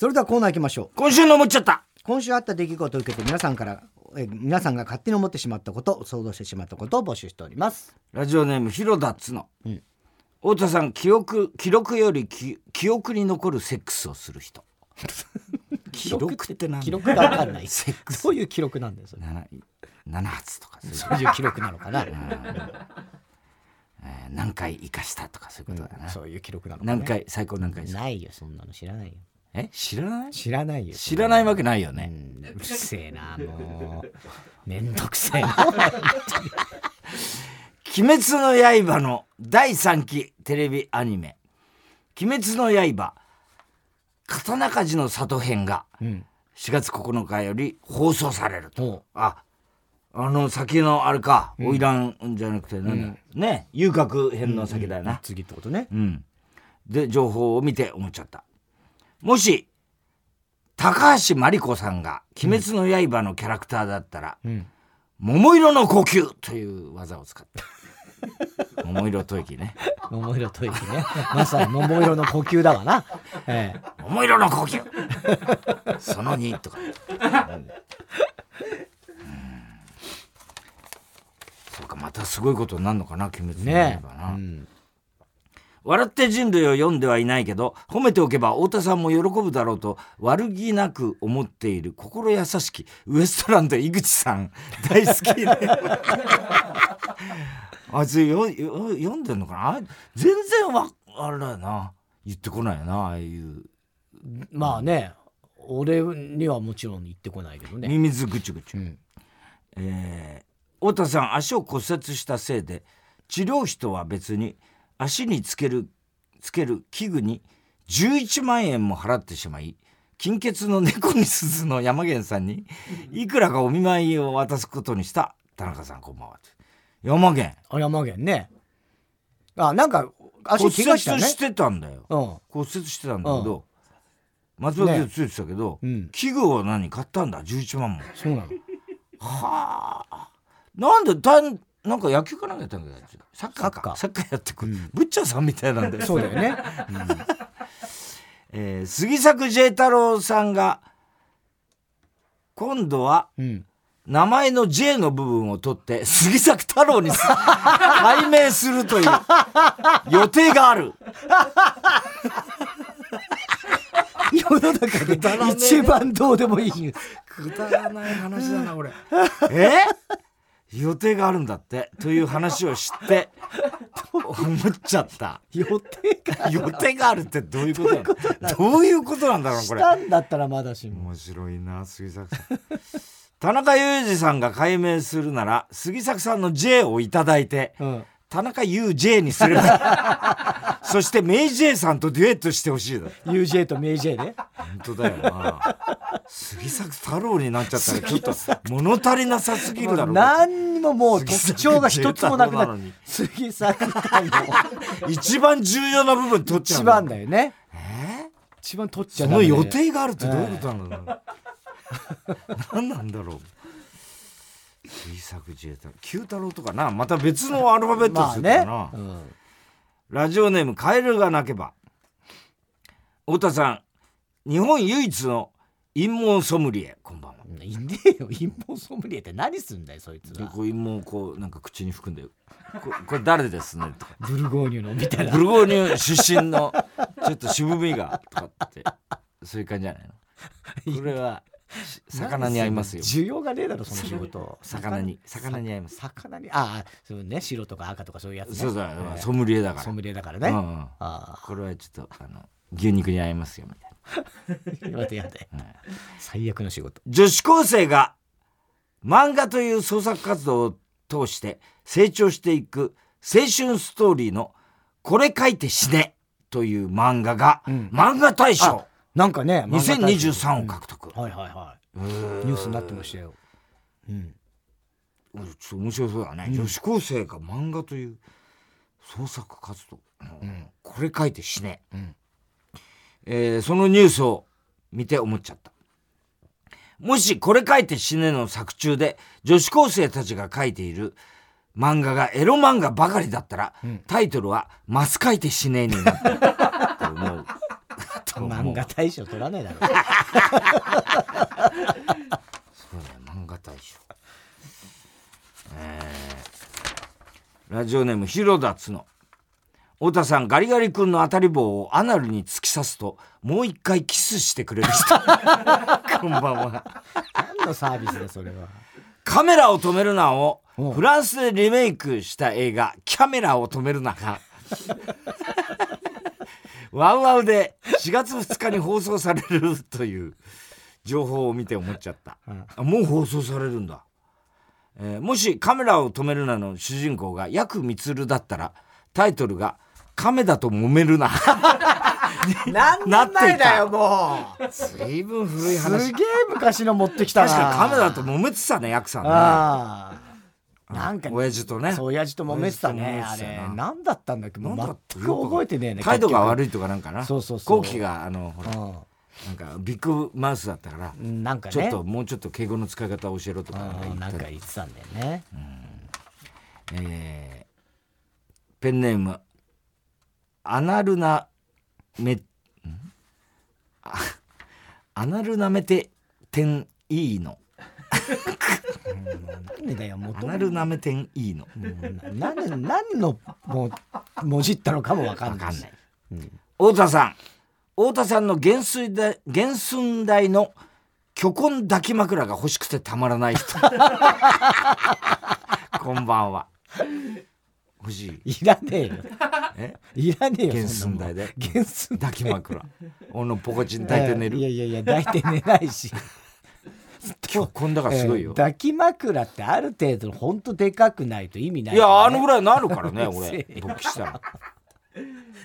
それではコーナー行きましょう。今週の思っちゃった。今週あった出来事を受けて皆さんからえ皆さんが勝手に思ってしまったこと想像してしまったことを募集しております。ラジオネーム広田つの、うん。太田さん記憶記録よりき記憶に残るセックスをする人。記録って何記録が分かんないセックス。どういう記録なんだよそれ。7, 7発とか。そういう記録なのかな、えー何回生かしたとかそういうことだな、そういう記録なのか、ね、何回最高何回ないよそんなの知らないよえ知らない？知らないよ。知らないわけないようね、ん。うるせえなもう。めんどくせえな。鬼滅の刃の第3期テレビアニメ「鬼滅の刃。刀鍛冶の里編」がうん。4月9日より放送されると。おう。ああの先のあれか花魁、じゃなくてなんだ、ね遊郭編の先だよな、次ってことね。うん。で、情報を見て思っちゃった。もし、高橋真理子さんが、鬼滅の刃のキャラクターだったら、ん。桃色の呼吸という技を使った。桃色吐息ね。桃色吐息ね。まさに桃色の呼吸だわな、ええ、桃色の呼吸。その2とか。うん。そうか、またすごいことになるのかな、鬼滅のね刃な。うん笑って人類を読んではいないけど褒めておけば太田さんも喜ぶだろうと悪気なく思っている心優しきウエストランド井口さん。大好きね。あいつよよ読んでんのかな？あ全然わあれだよな。言ってこないよなああいう。まあね俺にはもちろん言ってこないけどね、ミミズぐちゅぐちゅ、うん。えー太田さん足を骨折したせいで治療費とは別に足につけるつける器具に11万円も払ってしまい金欠の猫に鈴の山源さんにいくらかお見舞いを渡すことにした。田中さんこんばんは。山源。あ山源ね。あなんか足骨折怪我したねしてたんだよ。うん。骨折してたんだけど、松葉杖ついてたけど、うん。器具を何買ったんだ？11万も。そうなの。はあ。なんでたんなんか野球かなんかやったんだよサッカーか。ササッカーやってくる、ブッチャーさんみたいなんだよ そうだよね、えー杉作 J 太郎さんが今度はうん、名前の J の部分を取って杉作太郎に 改名するという予定がある。世の中で一番どうでもいい。くだらない話だなこれえ？予定があるんだってという話を知って思っちゃった。予定が予定があるってどういうことなの？どういうことなんだ？ろうこれ。したんだったらまだしも。面白いな杉作さん。田中裕二さんが改名するなら杉作さんの J をいただいてうん田中裕 J にすれば そしてメイ J さんとデュエットしてほしいだ。UJ とメイ J ね。本当だよな。杉作太郎になっちゃったらちょっと物足りなさすぎるだろ何にももう特徴が一つもなくなる。杉杉作太郎。一番重要な部分取っちゃう一ん番だよね。え一番取っちゃその予定があるってどういうことなんだろう、何なんだろう杉作自衛隊九太郎とかな。また別のアルファベットまあするからねな、うん。ラジオネームカエルが鳴けば。太田さん日本唯一の陰謀ソムリエ。こんばんは。いねえよ。陰謀ソムリエって何すんだよそいつは。でこう陰謀をこうなんか口に含んで。ここれ誰ですね？とか。ブルゴーニュのみたいな。ブルゴーニュ出身のちょっと渋みがとかって。そういう感じじゃないの？これはし 魚に合いますよ。需要がねえだろその仕事。魚に魚に合います。魚にああそうね白とか赤とかそういうやつね。そうだよええ。ソムリエだから。ソムリエだからね。うんうん。あこれはちょっとあの牛肉に合いますよみたいな。あ やだやだ最悪の仕事。女子高生が漫画という創作活動を通して成長していく青春ストーリーの「これ書いて死ね」という漫画が、うん。漫画大賞なんかね2023を獲得、はいはいはい。ニュースになってましたよ。うん。ちょっと面白そうだね、女子高生が漫画という創作活動、これ書いて死ね、ん。えーそのニュースを見て思っちゃった。もしこれ書いて死ねの作中で女子高生たちが書いている漫画がエロ漫画ばかりだったら、タイトルは「マス書いて死ね」になった。と思う漫画大賞取らねえだろそうだよ漫画大賞。えーラジオネーム広田つの。太田さんガリガリ君の当たり棒をアナルに突き刺すともう一回キスしてくれる人。こんばんは。何のサービスだそれは。カメラを止めるなをう。んフランスでリメイクした映画「キャメラを止めるな」がワウワウで4月2日に放送されるという情報を見て思っちゃった、うん。あもう放送されるんだ、えーもし「カメラを止めるな」の主人公がヤクミツルだったらタイトルが「カメだと揉めるな」何年前だよもう。随分古いす話げえ昔の持ってきたな。確かにカメラと揉めてたねヤクさんねなんか親父とね。そう親父と揉めてたね。あ親父と揉めてたよな。れ何だったんだっけ？全く覚えてねえね態度がい悪いとかなんかな。そうそうそう。後期があのほらなんかビッグマウスだったから、うんなんかね。ちょっともうちょっと敬語の使い方を教えろとかうんなんか言ってたんだよね。えーペンネームアナルナメアナルナメテテンいいのなんでだよもアナルナメテンいいのう何何のもうもじったのかもわかんない太田さん太田さんの原水代原寸大の巨根抱き枕が欲しくてたまらない人こんばんは欲しいいらねえよえいらねえよ原寸大で原寸抱き枕俺のポコチン抱いて寝るいやいやいや抱いて寝ないし 巨根だからすごいよ。えー、抱き枕ってある程度ほんとでかくないと意味ないいやあのぐらいなるからね 俺勃起したら。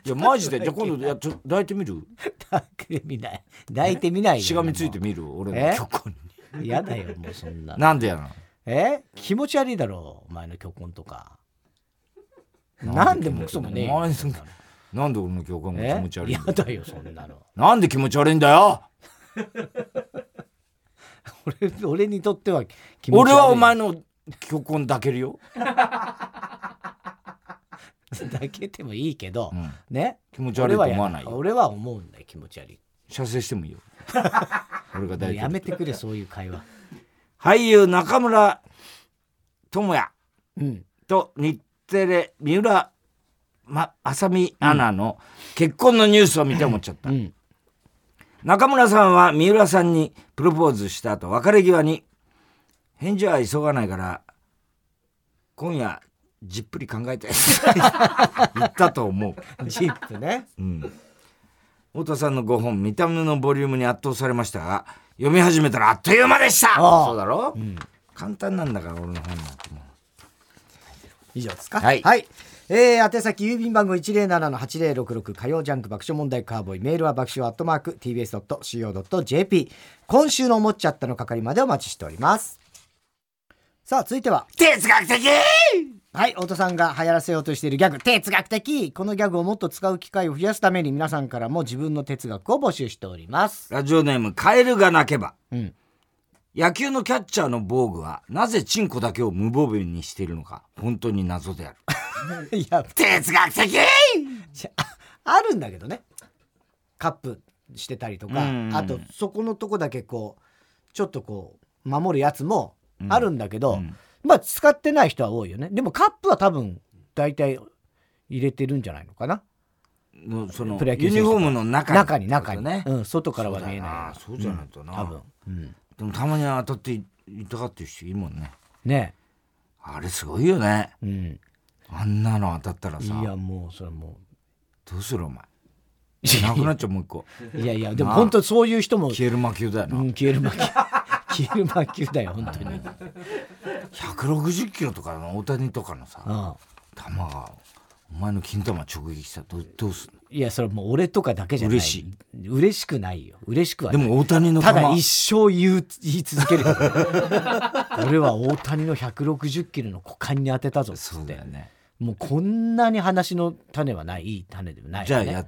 いやマジで じゃあ今度やちょ抱いてみる？抱いてみない。抱いてみないよしがみついてみる？俺のえ？巨根に。やだよもうそんななんでやなの？え？気持ち悪いだろお前の巨根とか。なんでもクソもねななんで俺の巨根が気持ち悪いんだよそんなの。なんで気持ち悪いんだよ？俺 俺にとっては気持ち悪い。俺はお前の巨根抱けるよ、抱けてもいいけど、うん。ね？気持ち悪いと思わないよ。俺は思うんだよ気持ち悪い。射精してもいいよ。俺が抱いてるやめてくれそういう会話。俳優中村智也うん。と日テレ三浦ま麻美アナの結婚のニュースを見て思っちゃった、うん中村さんは三浦さんにプロポーズした後別れ際に「返事は急がないから今夜じっぷり考えて」言ったと思う、ジップね。うん、太田さんの5本見た目のボリュームに圧倒されましたが読み始めたらあっという間でした。そうだろ、ん。簡単なんだから俺の本なんてもう。以上ですか？はいえー、宛先郵便番号107-8066火曜ジャンク爆笑問題カーボーイメールは爆笑アットマーク TBS.CO.JP 今週の思っちゃったの係までお待ちしております。さあ続いては哲学的！はい太田さんが流行らせようとしているギャグ哲学的！このギャグをもっと使う機会を増やすために皆さんからも自分の哲学を募集しております。ラジオネームカエルが鳴けば。うん。野球のキャッチャーの防具はなぜチンコだけを無防備にしているのか本当に謎であるいや哲学的！ああるんだけどね。カップしてたりとかうん。あとそこのとこだけこうちょっとこう守るやつもあるんだけど、うん。まあ使ってない人は多いよね。でもカップは多分大体入れてるんじゃないのかな。のそのプロ野球選手ユニフォームの中に中に中に。ねうん、外からは見えない。あそうじゃないとな、多分、うん、でもたまに当たって痛がってる人いるもんね。ね。あれすごいよね。うんあんなの当たったらさ。いやもうそれもどうするお前。うなくなっちゃうもう一個。いやいやでも本当そういう人も、消える魔球だよな、うん、消える魔球。消える魔球だよ本当に、160キロとかの大谷とかのさうん球がお前の金玉直撃したらどうどうすんの？いやそれもう俺とかだけじゃない。嬉しい。嬉しくないよ。嬉しくはでも大谷の球。ただ一生言う言い続けるよ。俺は大谷の160キロの股間に当てたぞっつそうってだよねもうこんなに話の種はないいい種でもないよね、じゃあや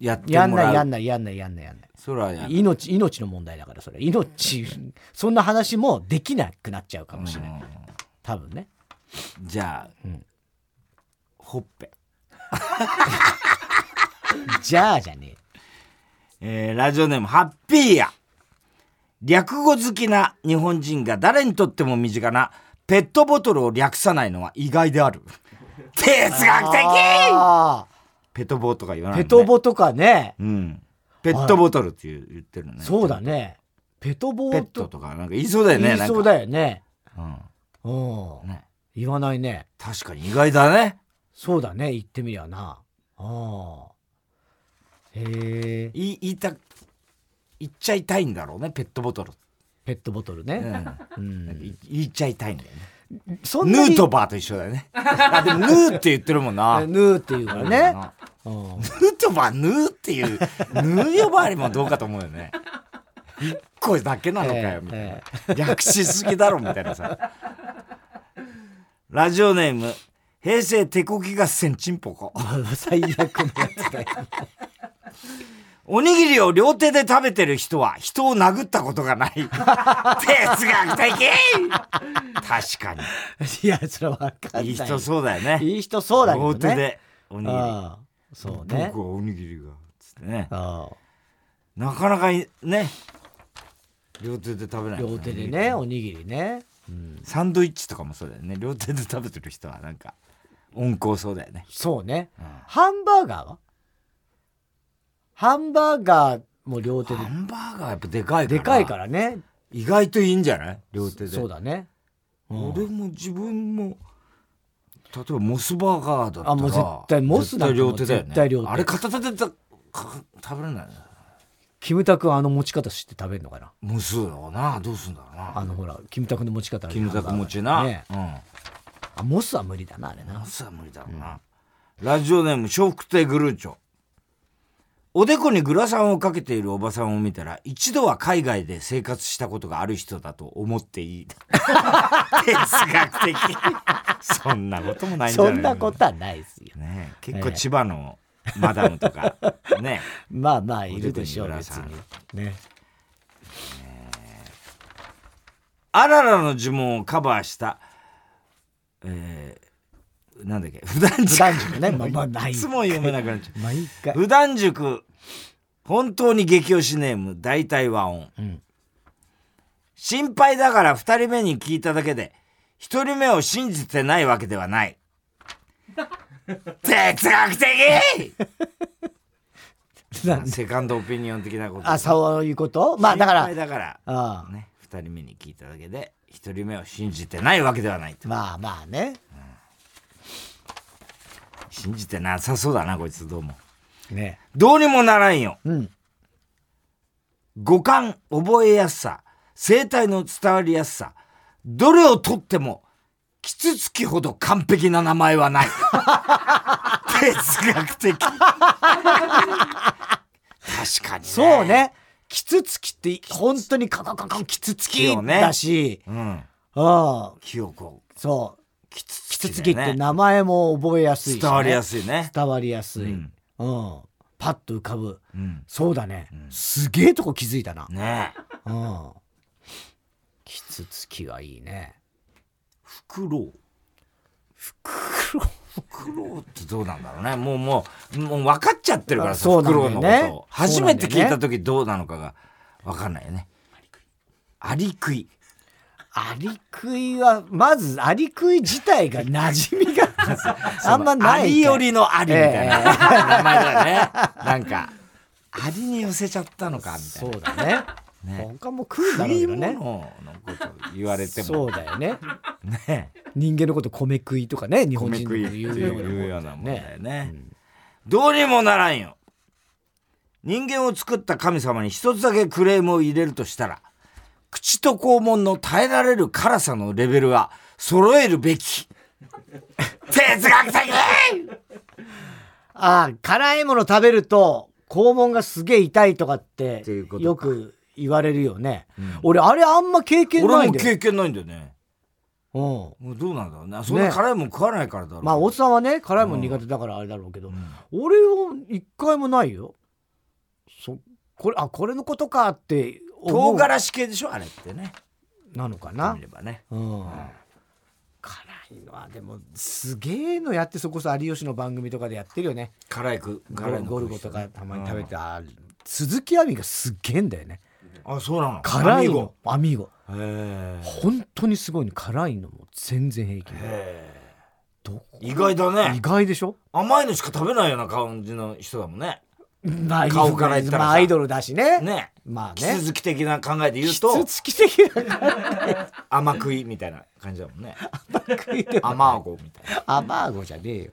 やってやんもらう。ないやんないやんないやんないやんない。それはや命命の問題だからそれ命そんな話もできなくなっちゃうかもしれない、多分ね。じゃあ、うん。ほっぺ。じゃあじゃねえーラジオネームハッピーや。略語好きな日本人が誰にとっても身近なペットボトルを略さないのは意外である哲学的あペットボとか言わーない、ね、ペトボとかね。うんペットボトルって言う言ってるねそうだね。ペトボペットとかなんか言いそうだよね言いそうだよね。うんうん。ね言わないね。確かに意外だねそうだね。言ってみりゃな。ああ。へえ。言いた言っちゃいたいんだろうねペットボトル、ペットボトルうね。ん、うん。い言っちゃいたいんだよねそんなにヌートバーと一緒だよね。あでもヌーって言ってるもんな。ヌーっていうからね。うん。ヌートバーヌーっていうヌー呼ばわりもどうかと思うよね。一個だけなのかよみたいな、え略しすぎだろみたいなさ。ラジオネーム平成手こぎ合戦チンポコ。え 最悪のやつだよ。おにぎりを両手で食べてる人は人を殴ったことがない。哲学的確かいや、それはわかんない。にいい人そうだよね。いい人そうだけどね。両手でおにぎり。そうね。僕はおにぎりがつってね。なかなかいね。両手で食べない両手でね、おにぎりね。うん、サンドイッチとかもそうだよね。両手で食べてる人はなんか温厚そうだよね、そうね。うん。ハンバーガーは？ハンバーガーも両手で。ハ。ンバーガーやっぱでかいから。でかいからね。意外といいんじゃない？両手で。そうだね。うん。俺も自分も例えばモスバーガーだったらあもう絶対モスなんかも絶対両手だよね。絶対両手。あれ片手でたか食べれないねキムタクあの持ち方知って食べるのかな？モスだな。どうすんだろうな。あのほら、キムタクの持ち方キムタク持ちな、ね。うん。あ、モスは無理だな、あれな。モ。スは無理だろうな、ラジオネーム笑福亭グルーチョおでこにグラサンをかけているおばさんを見たら一度は海外で生活したことがある人だと思っていい。哲学的。そんなこともないんじゃないそんなことはないですよ。ねえ。結構千葉のマダムとかね まあまあ、いるでしょう、別に。ね。あららの呪文をカバーしたえー、なんだっけ？普段普塾段塾ね。まあまあ、ない。い。つも読めなくなっちゃう。毎回。普段塾。本当に激推しネーム。大体和音、うん。心配だから2人目に聞いただけで1人目を信じてないわけではない。哲学的！セカンドオピニオン的なこと。あ、そういうこと？まあ、だから。だから。ああ。ね。2人目に聞いただけで1人目を信じてないわけではないと。まあまあね。信じてなさそうだなこいつどうも。ね。どうにもならんよ。うん。五感覚えやすさ生態の伝わりやすさどれをとってもキツツキほど完璧な名前はない。哲学的。確かにね。そうね。キツツキって本当にカカカカキツツキだし、うん。ああ、木をこう。そう。キツキツツキだよねツキって名前も覚えやすいし、ね。伝わりやすいね伝わりやすい。ううんん。パッと浮かぶ。うんそうだね。すげえとこ気づいたな。ねえうん。キツツキはいいね。フクロウフクロウフクロウってどうなんだろうねもうもうもう分かっちゃってるからさそうフクロウのことを初めて聞いた時どうなのかが分かんないよねアリクイアリクイは、まずアリクイ自体が馴染みが あんまないかアリよりのアリみたいな名前だよね。なんか、アリに寄せちゃったのかみたそいうな。だね。ね他も食うんだろうね。物のこと言われてそも、うだよね。ね、人間のこと米食いとかね、日本米人の言うようないうようなもんだよね。ね。どうにもならんよ。人間を作った神様に一つだけクレームを入れるとしたら、口と肛門の耐えられる辛さのレベルは揃えるべき。哲学的ああ、辛いもの食べると肛門がすげえ痛いとかってよく言われるよね。ん俺あれあんま経験な俺もいんだよ。経験ないんだよね。うん。もうどうなんだろうね。そんな辛いもん食わないからだろう。まあ、おっさんはね、辛いもん苦手だからあれだろうけど、俺は一回もないよ。そ、これ、あ、これのことかって唐辛子系でしょ？あれってね。なのかな？見。ればね。うん。辛いのは、でも、すげえのやって、そこそ有吉の番組とかでやってるよね。辛いく、辛いのゴルゴとかたまに食べて、あー鈴木亜美がすっげえんだよね。あそうなの？辛いのアミーゴ。本当にすごいの辛いのも全然平気意外だね。意外でしょ？甘いのしか食べないような感じの人だもんねまあ顔から言ったらさ。まあアイドルだしね。ね。まあね。キツツキ的な考えで言うと。つき的な甘食いみたいな感じだもんね。食いで甘あごみたいな。アマーゴじゃねえよ。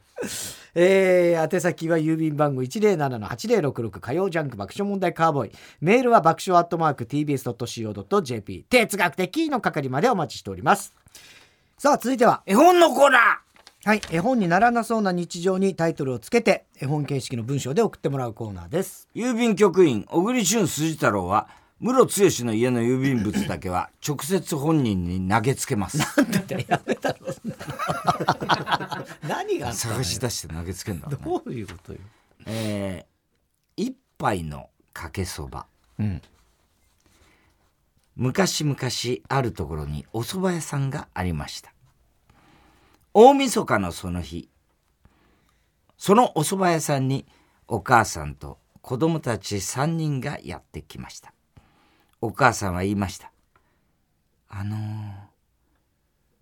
えー、宛先は郵便番号107-8066火曜ジャンク爆笑問題カーボーイ。メールは爆笑アットマーク tbs.co.jp。哲学的の係までお待ちしております。さあ、続いては、絵本のコーナはい、絵本にならなそうな日常にタイトルをつけて、絵本形式の文章で送ってもらうコーナーです。ー郵便局員小栗旬筋太郎は室剛の家の郵便物だけは 直接本人に投げつけます 何があったの探し出して投げつけんだねどういうことよ。えー一杯のかけそばうん。昔々あるところにお蕎麦屋さんがありました大晦日のその日そのお蕎麦屋さんにお母さんと子供たち3人がやってきました。お母さんは言いました。あのー、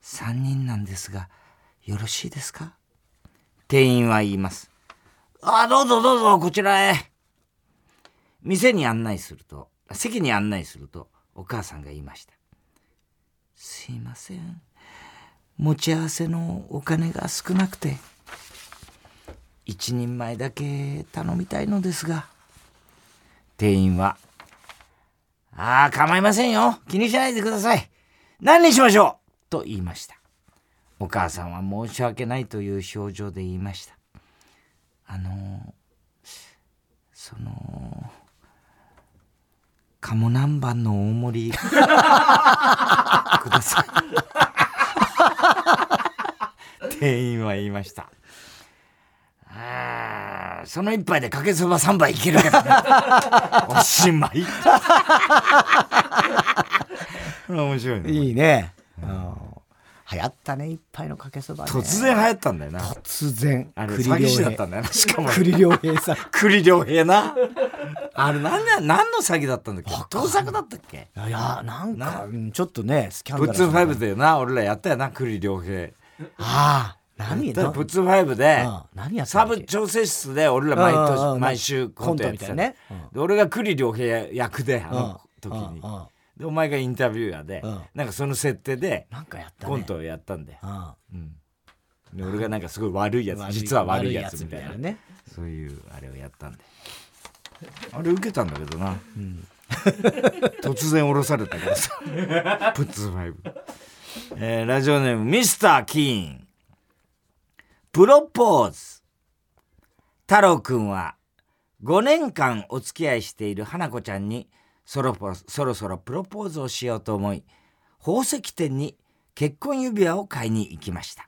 3人なんですがよろしいですか？店員は言います。あどうぞどうぞこちらへ。店に案内すると席に案内するとお母さんが言いました「すいません。持ち合わせのお金が少なくて一人前だけ頼みたいのですが」店員は「ああ構いませんよ。気にしないでください。何にしましょう!」と言いましたお母さんは申し訳ないという表情で言いました。あのその鴨南蛮の大盛り ください。店員は言いました。あーその一杯でかけそば3杯いけるけどね。おしまい。これ面白いねいいね。うん。流行ったね、一杯のかけそば、ね。突然流行ったんだよな。突然。あれ栗詐欺師良だったんだよなしかも。栗良平さん。栗良平な。あれ何だ何の詐欺だったんだっけ？盗作だったっけ？いやなんかうんちょっとねスキャンプッツンダラスな5でな俺らやったよな栗良平 ああ何プッツン5でうん何やサブ調整室で俺ら毎年ん毎週コントやってたね。うん。で俺が栗良平役であうんの時に。でお前がインタビューヤーで。うん。なんかその設定でなんかやったね。コントをやったんだよ。うん。で俺がなんかすごい悪いやつ実は悪いやつみたいなね。そういうあれをやったんであれ受けたんだけどな、突然降ろされたからさ。プッツン5、えーラジオネームミスター・キーン。プロポーズ。太郎くんは5年間お付き合いしている花子ちゃんにそろそろそろプロポーズをしようと思い宝石店に結婚指輪を買いに行きました。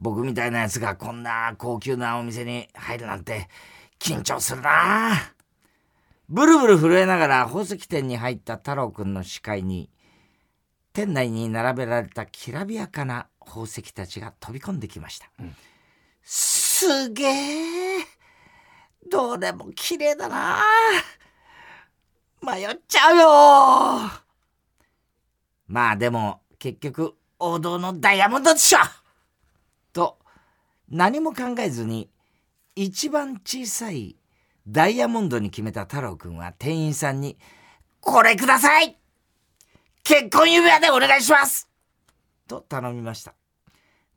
僕みたいなやつがこんな高級なお店に入るなんて緊張するな。ブルブル震えながら宝石店に入った太郎くんの視界に店内に並べられたきらびやかな宝石たちが飛び込んできました、すげえ。どれも綺麗だな。迷っちゃうよ。まあでも結局王道のダイヤモンドでしょ。と何も考えずに一番小さいダイヤモンドに決めた太郎くんは店員さんに「これください結婚指輪でお願いします!」と頼みました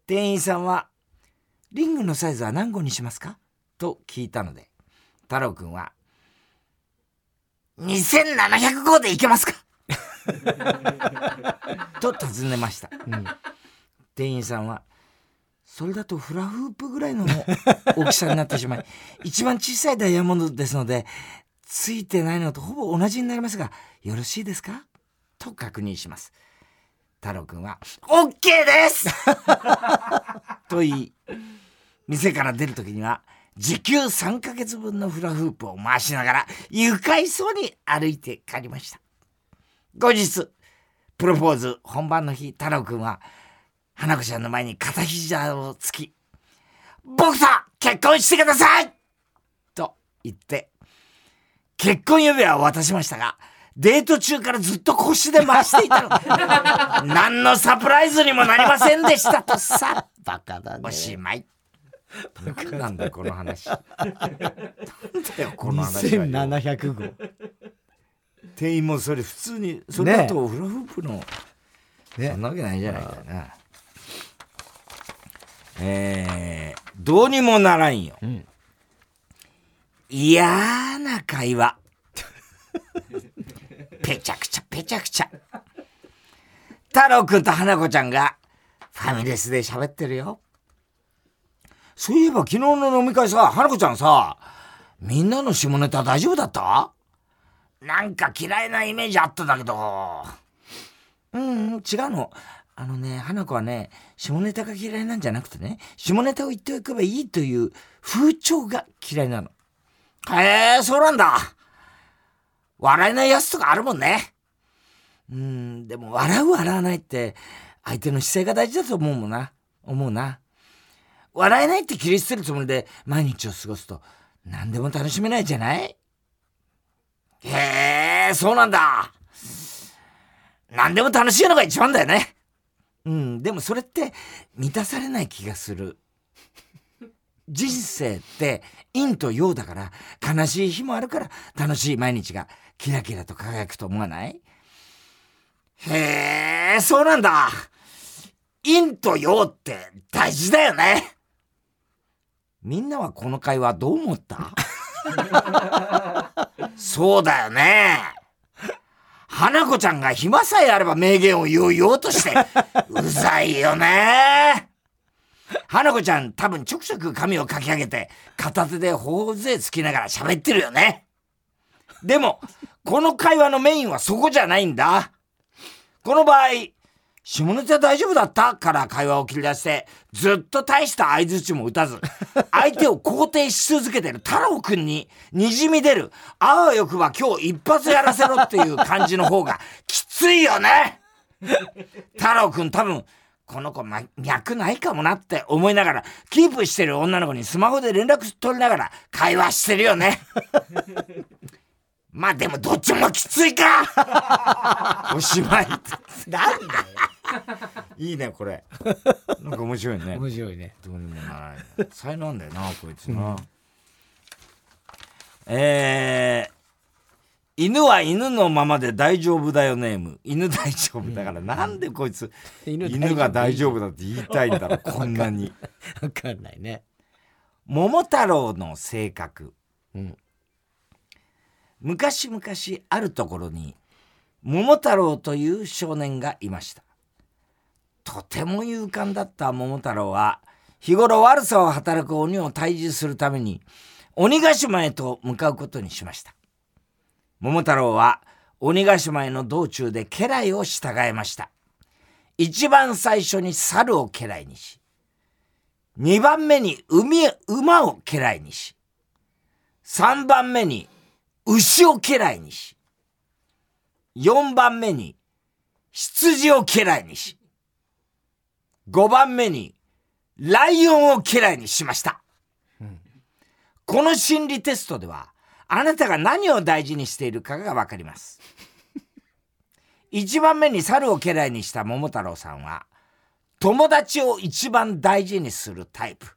店員さんは「リングのサイズは何号にしますか?」と聞いたので太郎くんは「2700号でいけますか? 」と尋ねました、店員さんはそれだとフラフープぐらいの大きさになってしまい一番小さいダイヤモンドですのでついてないのとほぼ同じになりますがよろしいですか？と確認します太郎くんは「OK です! 」と言い店から出る時には時給3ヶ月分のフラフープを回しながら愉快そうに歩いて帰りました後日プロポーズ本番の日太郎くんは花子ちゃんの前に片膝をつき「僕と結婚してください!」と言って結婚指輪を渡しましたが、デート中からずっと腰で回していたの。何のサプライズにもなりませんでしたとさ。バカだね。おしまい。何なんだよ、この話。なんだよ、この話はよ。2700号。店員もそれ普通に、それだとフラフープの、ねそんなわけないじゃないかな。えー、どうにもならんよ。ん嫌な会話。ぺちゃくちゃぺちゃくちゃ。太郎くんと花子ちゃんがファミレスで喋ってるよ。そういえば昨日の飲み会さ、花子ちゃんさ、みんなの下ネタ大丈夫だった？なんか嫌いなイメージあったんだけど。うん、うん、違うの。あのね、花子はね、下ネタが嫌いなんじゃなくてね、下ネタを言っておけばいいという風潮が嫌いなの。へえ、そうなんだ。笑えないやつとかあるもんね。うん、でも笑う笑わないって、相手の姿勢が大事だと思うもんな。思うな。笑えないって切り捨てるつもりで毎日を過ごすと、何でも楽しめないじゃない？へえ、そうなんだ。何でも楽しいのが一番だよね。うん、でもそれって満たされない気がする。人生って陰と陽だから悲しい日もあるから楽しい毎日がキラキラと輝くと思わない？へえ、そうなんだ。陰と陽って大事だよね。みんなはこの会話どう思った？そうだよね。花子ちゃんが暇さえあれば名言を言おう言おうとして、うざいよね。花子ちゃん多分ちょくちょく髪をかき上げて、片手で頬杖つきながら喋ってるよね。でも、この会話のメインはそこじゃないんだ。この場合、下ネタ大丈夫だった？から会話を切り出して、ずっと大した相槌も打たず、相手を肯定し続けてる太郎くんに、滲み出る、あわよくば今日一発やらせろっていう感じの方がきついよね太郎くん多分、この子、ま、脈ないかもなって思いながら、キープしてる女の子にスマホで連絡取りながら会話してるよね。まあでもどっちもきついか おしまい。なんだよ。いいね、これ。なんか面白いね。面白いね。どうにもならない。才能なんだよな、こいつな。えー、犬は犬のままで大丈夫だよネーム。犬大丈夫だから、なんでこいつ、犬犬が大丈夫だって言 いたいんだろう、こんなに。わかんないね。桃太郎の性格。うん昔々あるところに、桃太郎という少年がいました。とても勇敢だった桃太郎は、日頃悪さを働く鬼を退治するために、鬼ヶ島へと向かうことにしました。桃太郎は、鬼ヶ島への道中で家来を従えました。一番最初に猿を家来にし、二番目に海馬を家来にし、三番目に牛を家来にし、四番目に羊を家来にし、五番目にライオンを家来にしました。この心理テストでは、あなたが何を大事にしているかがわかります。一番目に猿を家来にした桃太郎さんは、友達を一番大事にするタイプ。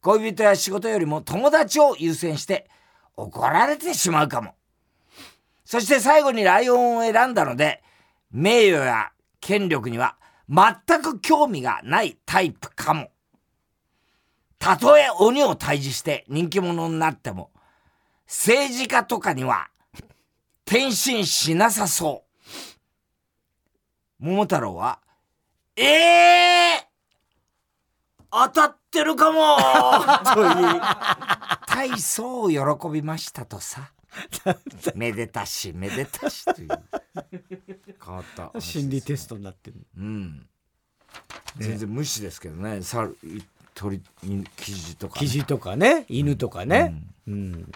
恋人や仕事よりも友達を優先して怒られてしまうかも。そして最後にライオンを選んだので、名誉や権力には全く興味がないタイプかも。たとえ鬼を退治して人気者になっても、政治家とかには転身しなさそう。桃太郎は、ええ当たってるかも と言い、大層喜びましたとさ。めでたし、めでたしという。変わった。心理テストになってる。うん。全然無視ですけどね。さ鳥、記事とか、ね。記事とかね、犬とかね。うん。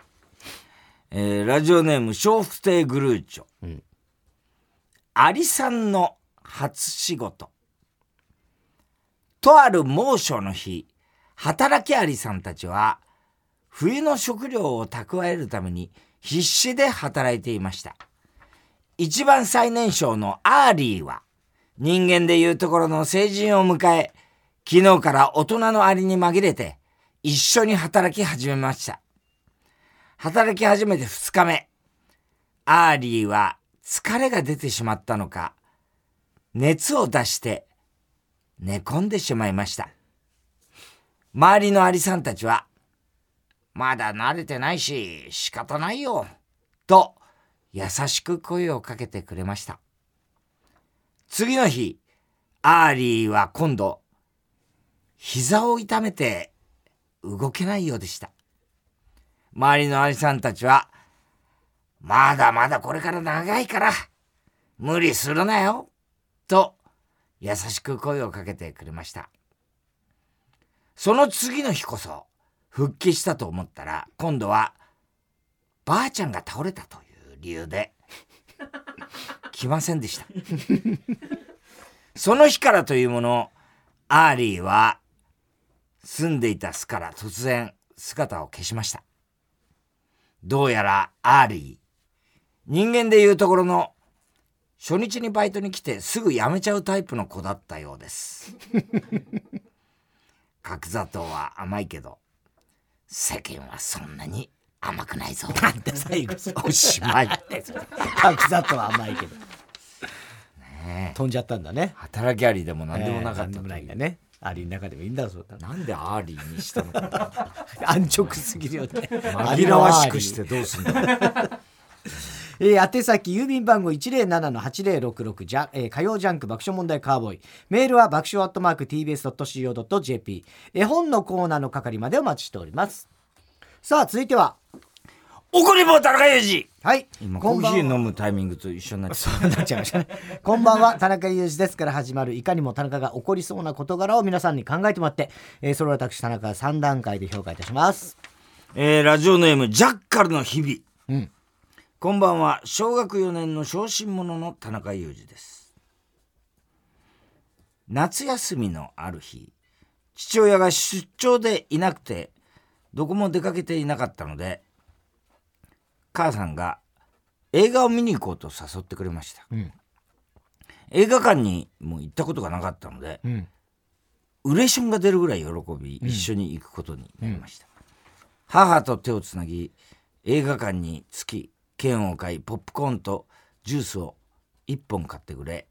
えーラジオネーム、笑福亭グルーチョ。うんアリさんの初仕事。とある猛暑の日、働きアリさんたちは、冬の食料を蓄えるために、必死で働いていました。一番最年少のアーリーは、人間でいうところの成人を迎え、昨日から大人のありに紛れて、一緒に働き始めました。働き始めて二日目、アーリーは疲れが出てしまったのか、熱を出して寝込んでしまいました。周りのアリさんたちは、まだ慣れてないし仕方ないよ、と優しく声をかけてくれました。次の日、アーリーは今度、膝を痛めて動けないようでした。周りのアリさんたちは、まだまだこれから長いから、無理するなよ、と優しく声をかけてくれました。その次の日こそ、復帰したと思ったら、今度は、ばあちゃんが倒れたという理由で、来ませんでした。その日からというもの、アーリーは住んでいた巣から突然姿を消しました。どうやらアーリー、人間でいうところの初日にバイトに来てすぐ辞めちゃうタイプの子だったようです。角砂糖は甘いけど、世間はそんなに甘くないぞ。なんで最後おしまい。角砂糖は甘いけど。飛んじゃったんだね働きありでも何でもなかった、えー、ないんだねアリの中でもいいんだそうだなんでアーリーにしたのか。安直すぎるよね。紛らわしくしてどうすんだ えー、宛先郵便番号107-8066じゃ、えー、火曜ジャンク爆笑問題カーボーイ。メールは爆笑アットマーク TBS.CO.JP 絵本のコーナーの係までお待ちしております。さあ続いては怒り棒田中裕二はい。今、コーヒー飲むタイミングと一緒になっちゃそうなっちゃいましたね。こんばんは、田中裕二ですから始まる、いかにも田中が起こりそうな事柄を皆さんに考えてもらって、えー、それを私、田中3段階で評価いたします。えー、ラジオネーム、ジャッカルの日々。うん。こんばんは、小学4年の小心者の田中裕二です。夏休みのある日、父親が出張でいなくて、どこも出かけていなかったので、母さんが映画を見に行こうと誘ってくれました、うん、映画館にもう行ったことがなかったので、うん、ウレションが出るぐらい喜び、一緒に行くことになりました、母と手をつなぎ映画館に着き券を買いポップコーンとジュースを1本買ってくれ、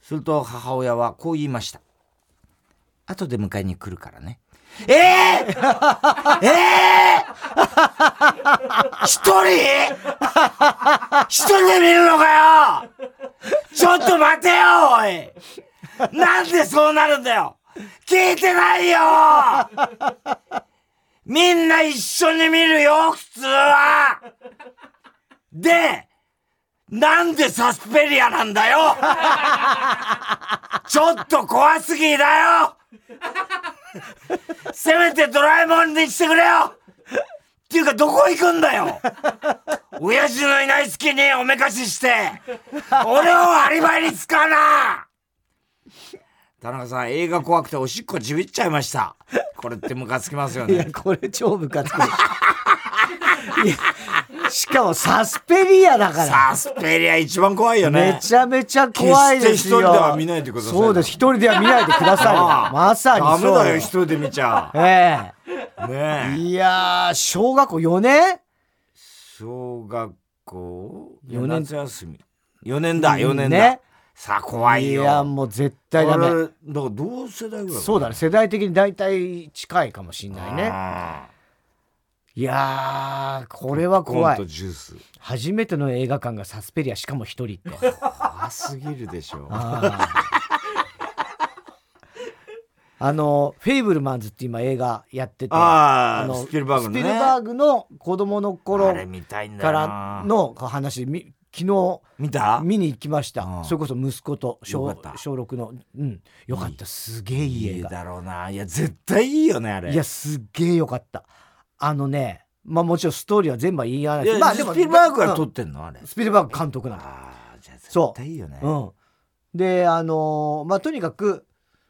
すると母親はこう言いました。後で迎えに来るからね。え えー、ええー、一人？一人で見るのかよ？ちょっと待てよおい。なんでそうなるんだよ？聞いてないよ。みんな一緒に見るよ普通は。で、なんでサスペリアなんだよ？ちょっと怖すぎだよ。せめてドラえもんにしてくれよ。っていうかどこ行くんだよ。親父のいない隙におめかしして。俺をアリバイに使うな。田中さん映画怖くておしっこちびっちゃいました。これってムカつきますよね。これ超ムカつく しかもサスペリアだから。サスペリア一番怖いよね。めちゃめちゃ怖いですよ。一人では見ないでください。そうです。一人では見ないでください。まさにダメだよ、一人で見ちゃう。ええねいや小学校4年？小学校？4年夏休み。4年だ、4年だ。ね。さあ、怖いよ。いや、もう絶対ダメ。だから同世代ぐらいそうだね。世代的に大体近いかもしんないね。いやこれは怖い。初めての映画館がサスペリアしかも一人って。怖すぎるでしょ。ああの「フェイブルマンズ」って今映画やってて。あのスピルバーグの、ね、スピルバーグの子供の頃からの話昨日見た？見に行きました、それこそ息子と小小6の。うん。よかった。すげえいい映画。だろうな。いや絶対いいよねあれ。いやすっげえよかったあのね、まあもちろんストーリーは全部言い合わないまあでもスピルバーグが撮ってんのあれ。スピルバーグ監督なの。ああ、じゃあ絶対いいよね。うん。で、あのー、まあとにかく、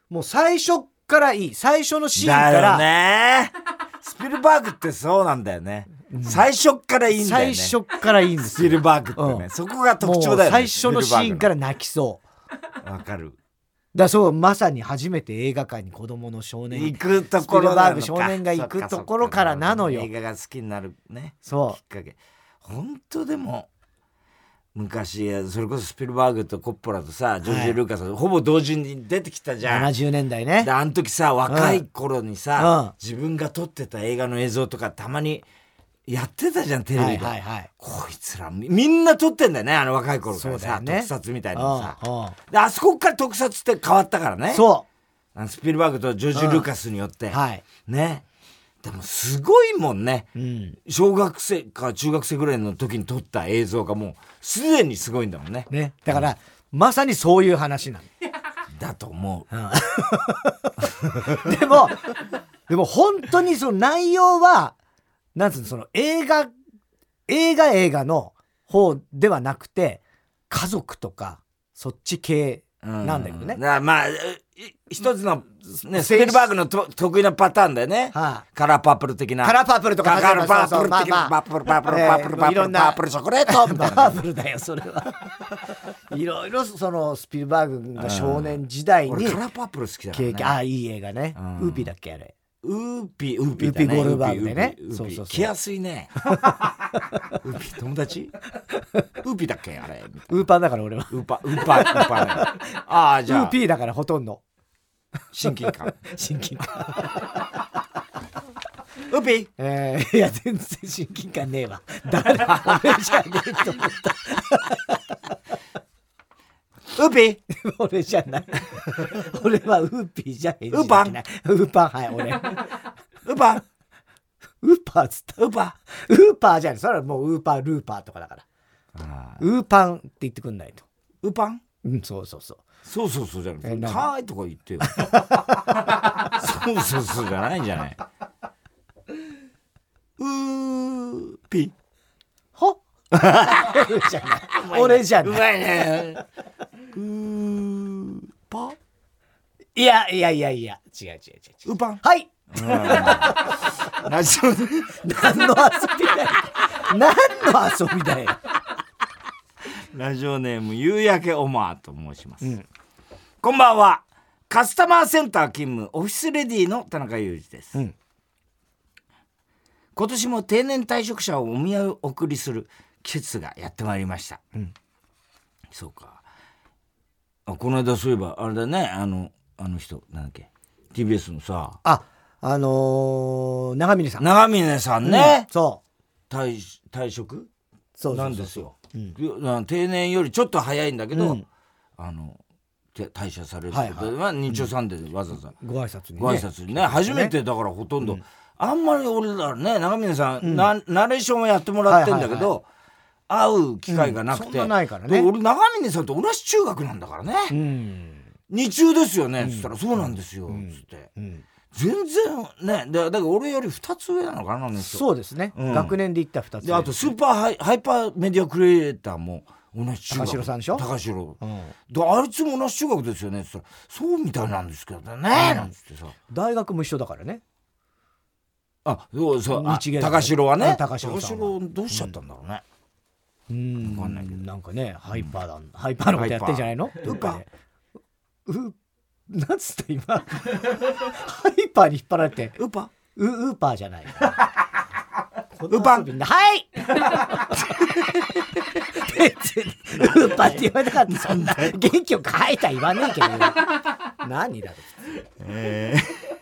もう最初からいい。最初のシーンから。だよね。スピルバーグってそうなんだよね。最初っからいいんだよね最初からいいんですスピルバーグってね、うんそこが特徴だよね最初のシーンから泣きそうらわかるだそうまさに初めて映画館に子供の少年。行くところバーグ少年が行くところからなのよ。映画が好きになるねそきっかけ。本当でも昔それこそスピルバーグとコッポラとさジョージ・ルーカス、ほぼ同時に出てきたうじゃん。70年代ねであの時さ若い頃にさ、うん。自分が撮ってた映画の映像とかたまにやってたじゃんテレビで、はいはいはい。こいつらみみんな撮ってんだよねあの若い頃からさ、ね。特撮みたいなのさ。うんうん。であそこから特撮って変わったからね。そあのスピルバーグとジョージ・ルーカスによって、うはい。ね。でもすごいもんね。うん。小学生か中学生ぐらいの時に撮った映像がもうすでにすごいんだもんね。ね。だからまさにそういう話なの。だと思う。でもでも本当にその内容はなんつうのその映画映画映画の方ではなくて家族とかそっち系なんだけどね。う、からまあい一つの、ね、スピルバーグのと得意なパターンだよね、はカラーパープル的な。カラーパープルとかカラーパープル的な。パープルパープルパープルパープルパープルチョコレートみたいなバーブルだよそれはいろいろそのスピルバーグが少年時代に俺カラーパープル好きだね経験ああいい映画ねうんウーピーだっけあれウーピーウーピーだね。ウーピーゴールドバーグでね。そうそう来やすいね。ウーピー友達？ウーピーだっけ？あれ。ウーパーだから俺は。なウーパーウーパーウーパーねああウじゃあ。ーピーだからほとんど。親近感。親近感。ウーピー。えー、いや全然親近感ねえわ。誰俺じゃねえと思ったウーピー。俺じゃない。俺はウーピーじゃ返事ウーパンできないウーパンはい俺。ウーパー。ウーパーっつった？ウーパウーパーじゃない。それはもうウーパールーパーとかだから。ー。ウーパンって言ってくんないと。ウーパン？うんそうそうそう。そうそうそうじゃなくて、え何はーいとか言ってよ。そうそうそうじゃないんじゃない？うーぴ。は？俺 じゃない。俺じゃない。まいね。うーぱいやいやいやいや。違う違う違う違う。うぱんはい。ラジオで何の遊びだよ。何の遊びだよ。ラジオネーム夕焼けオマーと申します、こんばんは。カスタマーセンター勤務オフィスレディの田中裕二です、うん。今年も定年退職者をお見送りする季節がやってまいりました、ん。そうかあこの間そういえばあれだね。あのあの人なんだっけ。TBS のさ。ああのー、長峰さん。長峰さんね、そ退退職？うそうそうそう。なんですよ、うん。定年よりちょっと早いんだけど、うん。あのて退社される。はいはい。まあ日曜サンデーでわざわざ。ご挨拶にね。ご挨拶にね。初めてだからほとんど、あんまり俺らね長峰さん、なナレーションはやってもらってんだけど、会う機会がなくて、うんなないからね。で俺長峰さんと同じ中学なんだからね、うん。日中ですよね。っつったら「そうなんですよ」つって、うん。全然ねだだから俺より2つ上なのかなそうですね、うん。学年で行った2つであとスーパーハイハイパーメディアクリエイターも同じ中学。高城さんでしょ？高城。うん。であいつも同じ中学ですよね。って言ったら「そうみたいなんですけどね」なんつってさ。大学も一緒だからね。あそうそう。高城はね。うん高城どうしちゃったんだろうね、うんわかんないけど。なんかねハイパーだ、ハイパーのことやってんじゃないの？ハイパー。うなんつった今？ハイパーに引っ張られて。ウーパウウーパーじゃない。ウーパー。はい！ウーパーって言わなかった。そんな元気よく吐い！た言わねえけど。何だろえー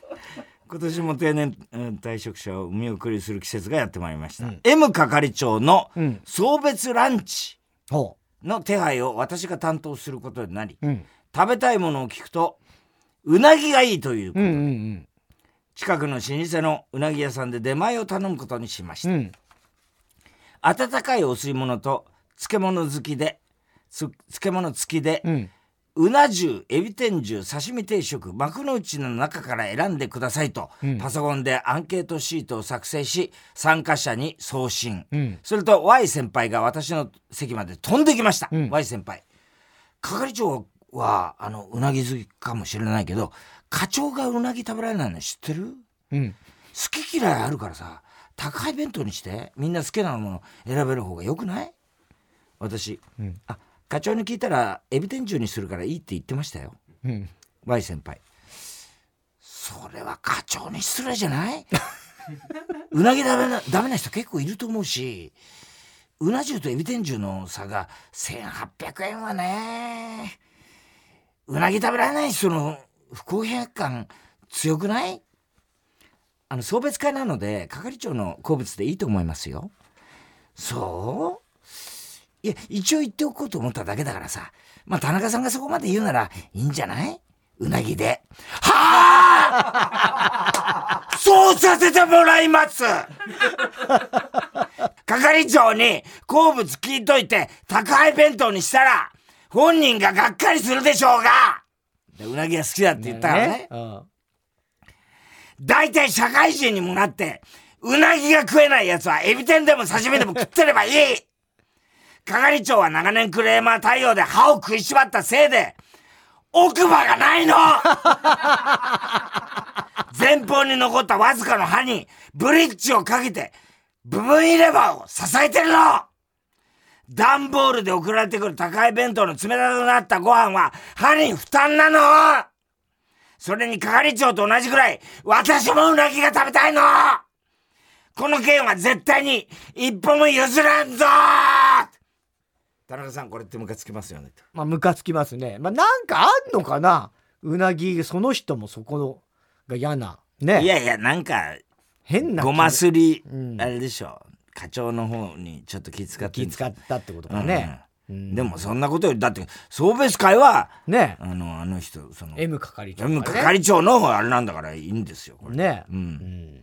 今年も定年うん退職者を見送りする季節がやってまいりました、M 係長のうん。送別ランチほの手配を私が担当することになり、ううん。食べたいものを聞くとうなぎがいいという、うんうん。近くの老舗のうなぎ屋さんで出前を頼むことにしました、うん。温かいお吸い物と漬物好きでつ漬物付きで、うんうな重エビ天重刺身定食幕の内の中から選んでくださいと、うん。パソコンでアンケートシートを作成し参加者に送信、うん。すると Y 先輩が私の席まで飛んできました、うん。Y 先輩。係長はあのうなぎ好きかもしれないけど課長がうなぎ食べられないの知ってる？うん。好き嫌いあるからさ宅配弁当にしてみんな好きなもの選べる方がよくない？私、うん、あ課長に聞いたらエビ天重にするからいいって言ってましたよ、うん、Y 先輩。それは課長に失礼じゃない？うなぎダメなダメな人結構いると思うしうな重とエビ天重の差が1800円はねうなぎ食べられない人の不公平感強くない？あの送別会なので係長の好物でいいと思いますよ。そう？いや一応言っておこうと思っただけだからさ。まあ田中さんがそこまで言うならいいんじゃない？うなぎで。はあ そうさせてもらいます！係長に好物聞いといて宅配弁当にしたら本人ががっかりするでしょうが！うなぎが好きだって言ったからね。大体社会人にもなって、うなぎが食えない奴はエビ天でも刺身でも食ってればいい係長は長年クレーマー対応で歯を食いしばったせいで、奥歯がないの。前方に残ったわずかの歯にブリッジをかけて部分入れ歯を支えてるの。段ボールで送られてくる宅配弁当の冷たくなったご飯は歯に負担なの。それに係長と同じくらい私もうなぎが食べたいの。この件は絶対に一歩も譲らんぞ田中さんこれってムカつきますよねまあムカつきますね。まあなんかあんのかな？うなぎその人もそこのが嫌な。ね。いやいやなんか変なごますり、うん、あれでしょ。課長の方にちょっと気遣って気遣ったってことかね、うん、でもそんなことよりだって送別会はね。あのあの人その M 係長、ね、M 係長のあれなんだからいいんですよこれ。ね。うん、うん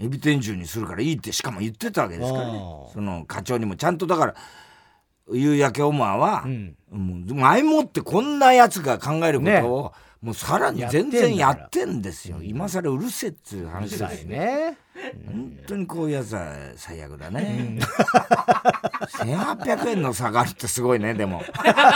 エビ天重にするからいいってしかも言ってたわけですからね。その課長にもちゃんとだから夕焼けオマーは、うん、もう前もってこんなやつが考えることを、ねもうさらに全然やってんですよ。今更うるせえっつう話ですね本当にこういうやつは最悪だね、1800円の差があるってすごいねでも。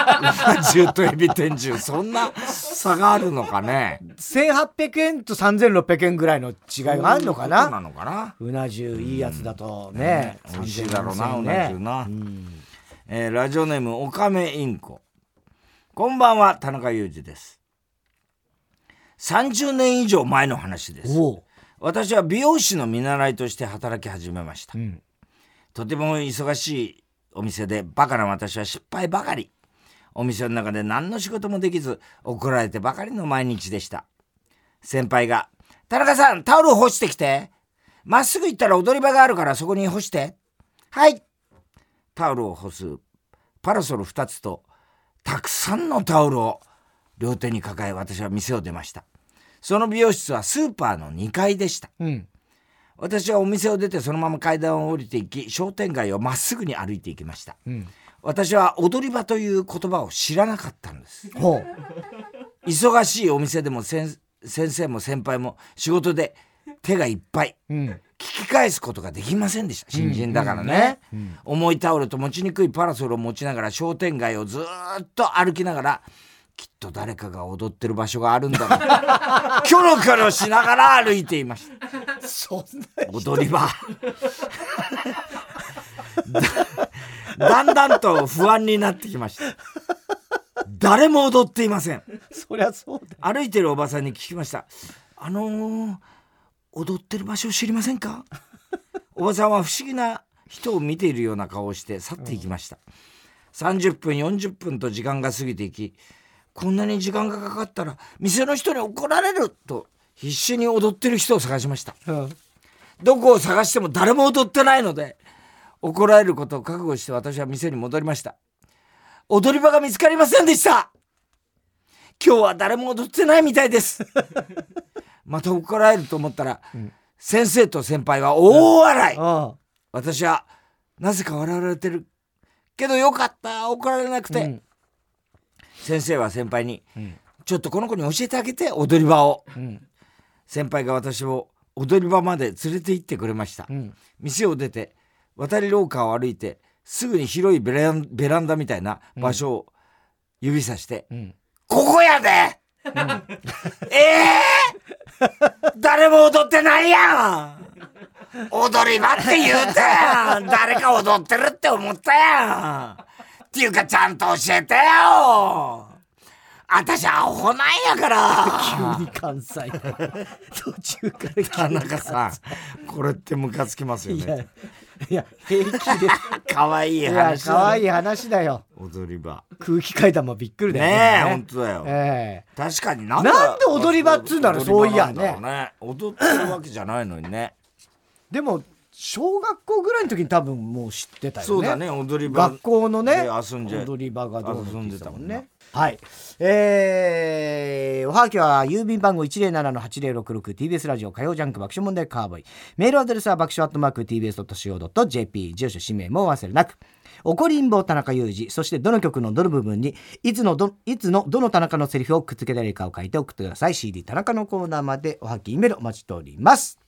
重とエビ天重そんな差があるのかね。1800円と3600円ぐらいの違いがあるのかな。そうなのかな。うな重いいやつだとね、うん、美味しいだろうな、うな重な、うん、えー、ラジオネームおかめインコ。こんばんは田中裕二です。30年以上前の話です私は美容師の見習いとして働き始めました、うん、とても忙しいお店でバカな私は失敗ばかり。お店の中で何の仕事もできず怒られてばかりの毎日でした。先輩が「田中さんタオル干してきて。まっすぐ行ったら踊り場があるからそこに干して」はい。タオルを干すパラソル2つとたくさんのタオルを両手に抱え私は店を出ましたその美容室はスーパーの2階でした、うん、私はお店を出てそのまま階段を降りていき商店街をまっすぐに歩いていきました、うん、私は踊り場という言葉を知らなかったんです。忙しいお店でも先生も先輩も仕事で手がいっぱい、うん、聞き返すことができませんでした。新人だからね。うん。ねうん、重いタオルと持ちにくいパラソルを持ちながら商店街をずっと歩きながらきっと誰かが踊ってる場所があるんだろう。キョロキョロしながら歩いていました。そんな踊り場。だんだんと不安になってきました。誰も踊っていません。そりゃそうだ。歩いてるおばさんに聞きました。あのー、踊ってる場所知りませんか？おばさんは不思議な人を見ているような顔をして去っていきました、うん、30分40分と時間が過ぎていきこんなに時間がかかったら店の人に怒られると必死に踊ってる人を探しました、うん、どこを探しても誰も踊ってないので怒られることを覚悟して私は店に戻りました。踊り場が見つかりませんでした。今日は誰も踊ってないみたいです。また怒られると思ったら、うん、先生と先輩は大笑い、うん、私はなぜか笑われてるけどよかった。怒られなくて、うん、先生は先輩に、ちょっとこの子に教えてあげて踊り場を、先輩が私を踊り場まで連れて行ってくれました、店を出て渡り廊下を歩いてすぐに広いベランベランダみたいな場所を指さして「ここやで!」え えー、誰も踊ってないやん。踊り場って言うたやん。誰か踊ってるって思ったやんっていうかちゃんと教えてよ。私アホなんやから。急に関西。途中から田中さんこれってムカつきますよね。いや平気で。かわい話い可愛い話だよ。踊り場。空気階段もびっくりだよね。え本当だよ。ええ。確かになんなんで踊り場っつうんだろうそういやね。踊ってるわけじゃないのにね。でも小学校ぐらいの時に多分もう知ってたよね。そうだね踊り場学校のねで遊んじゃ踊り場がどう遊んでたもんねはい。えー、おはがきは郵便番号 107-8066TBS ラジオ火曜ジャンク爆笑問題カーボーイ。メールアドレスは爆笑アットマーク TBS.CO.JP 住所氏名もお忘れなく。怒りんぼ田中裕二そしてどの曲のどの部分にいつのどいつのどの田中のセリフをくっつけられるかを書いて送ってください。CD 田中のコーナーまでおはきメールお待ちしております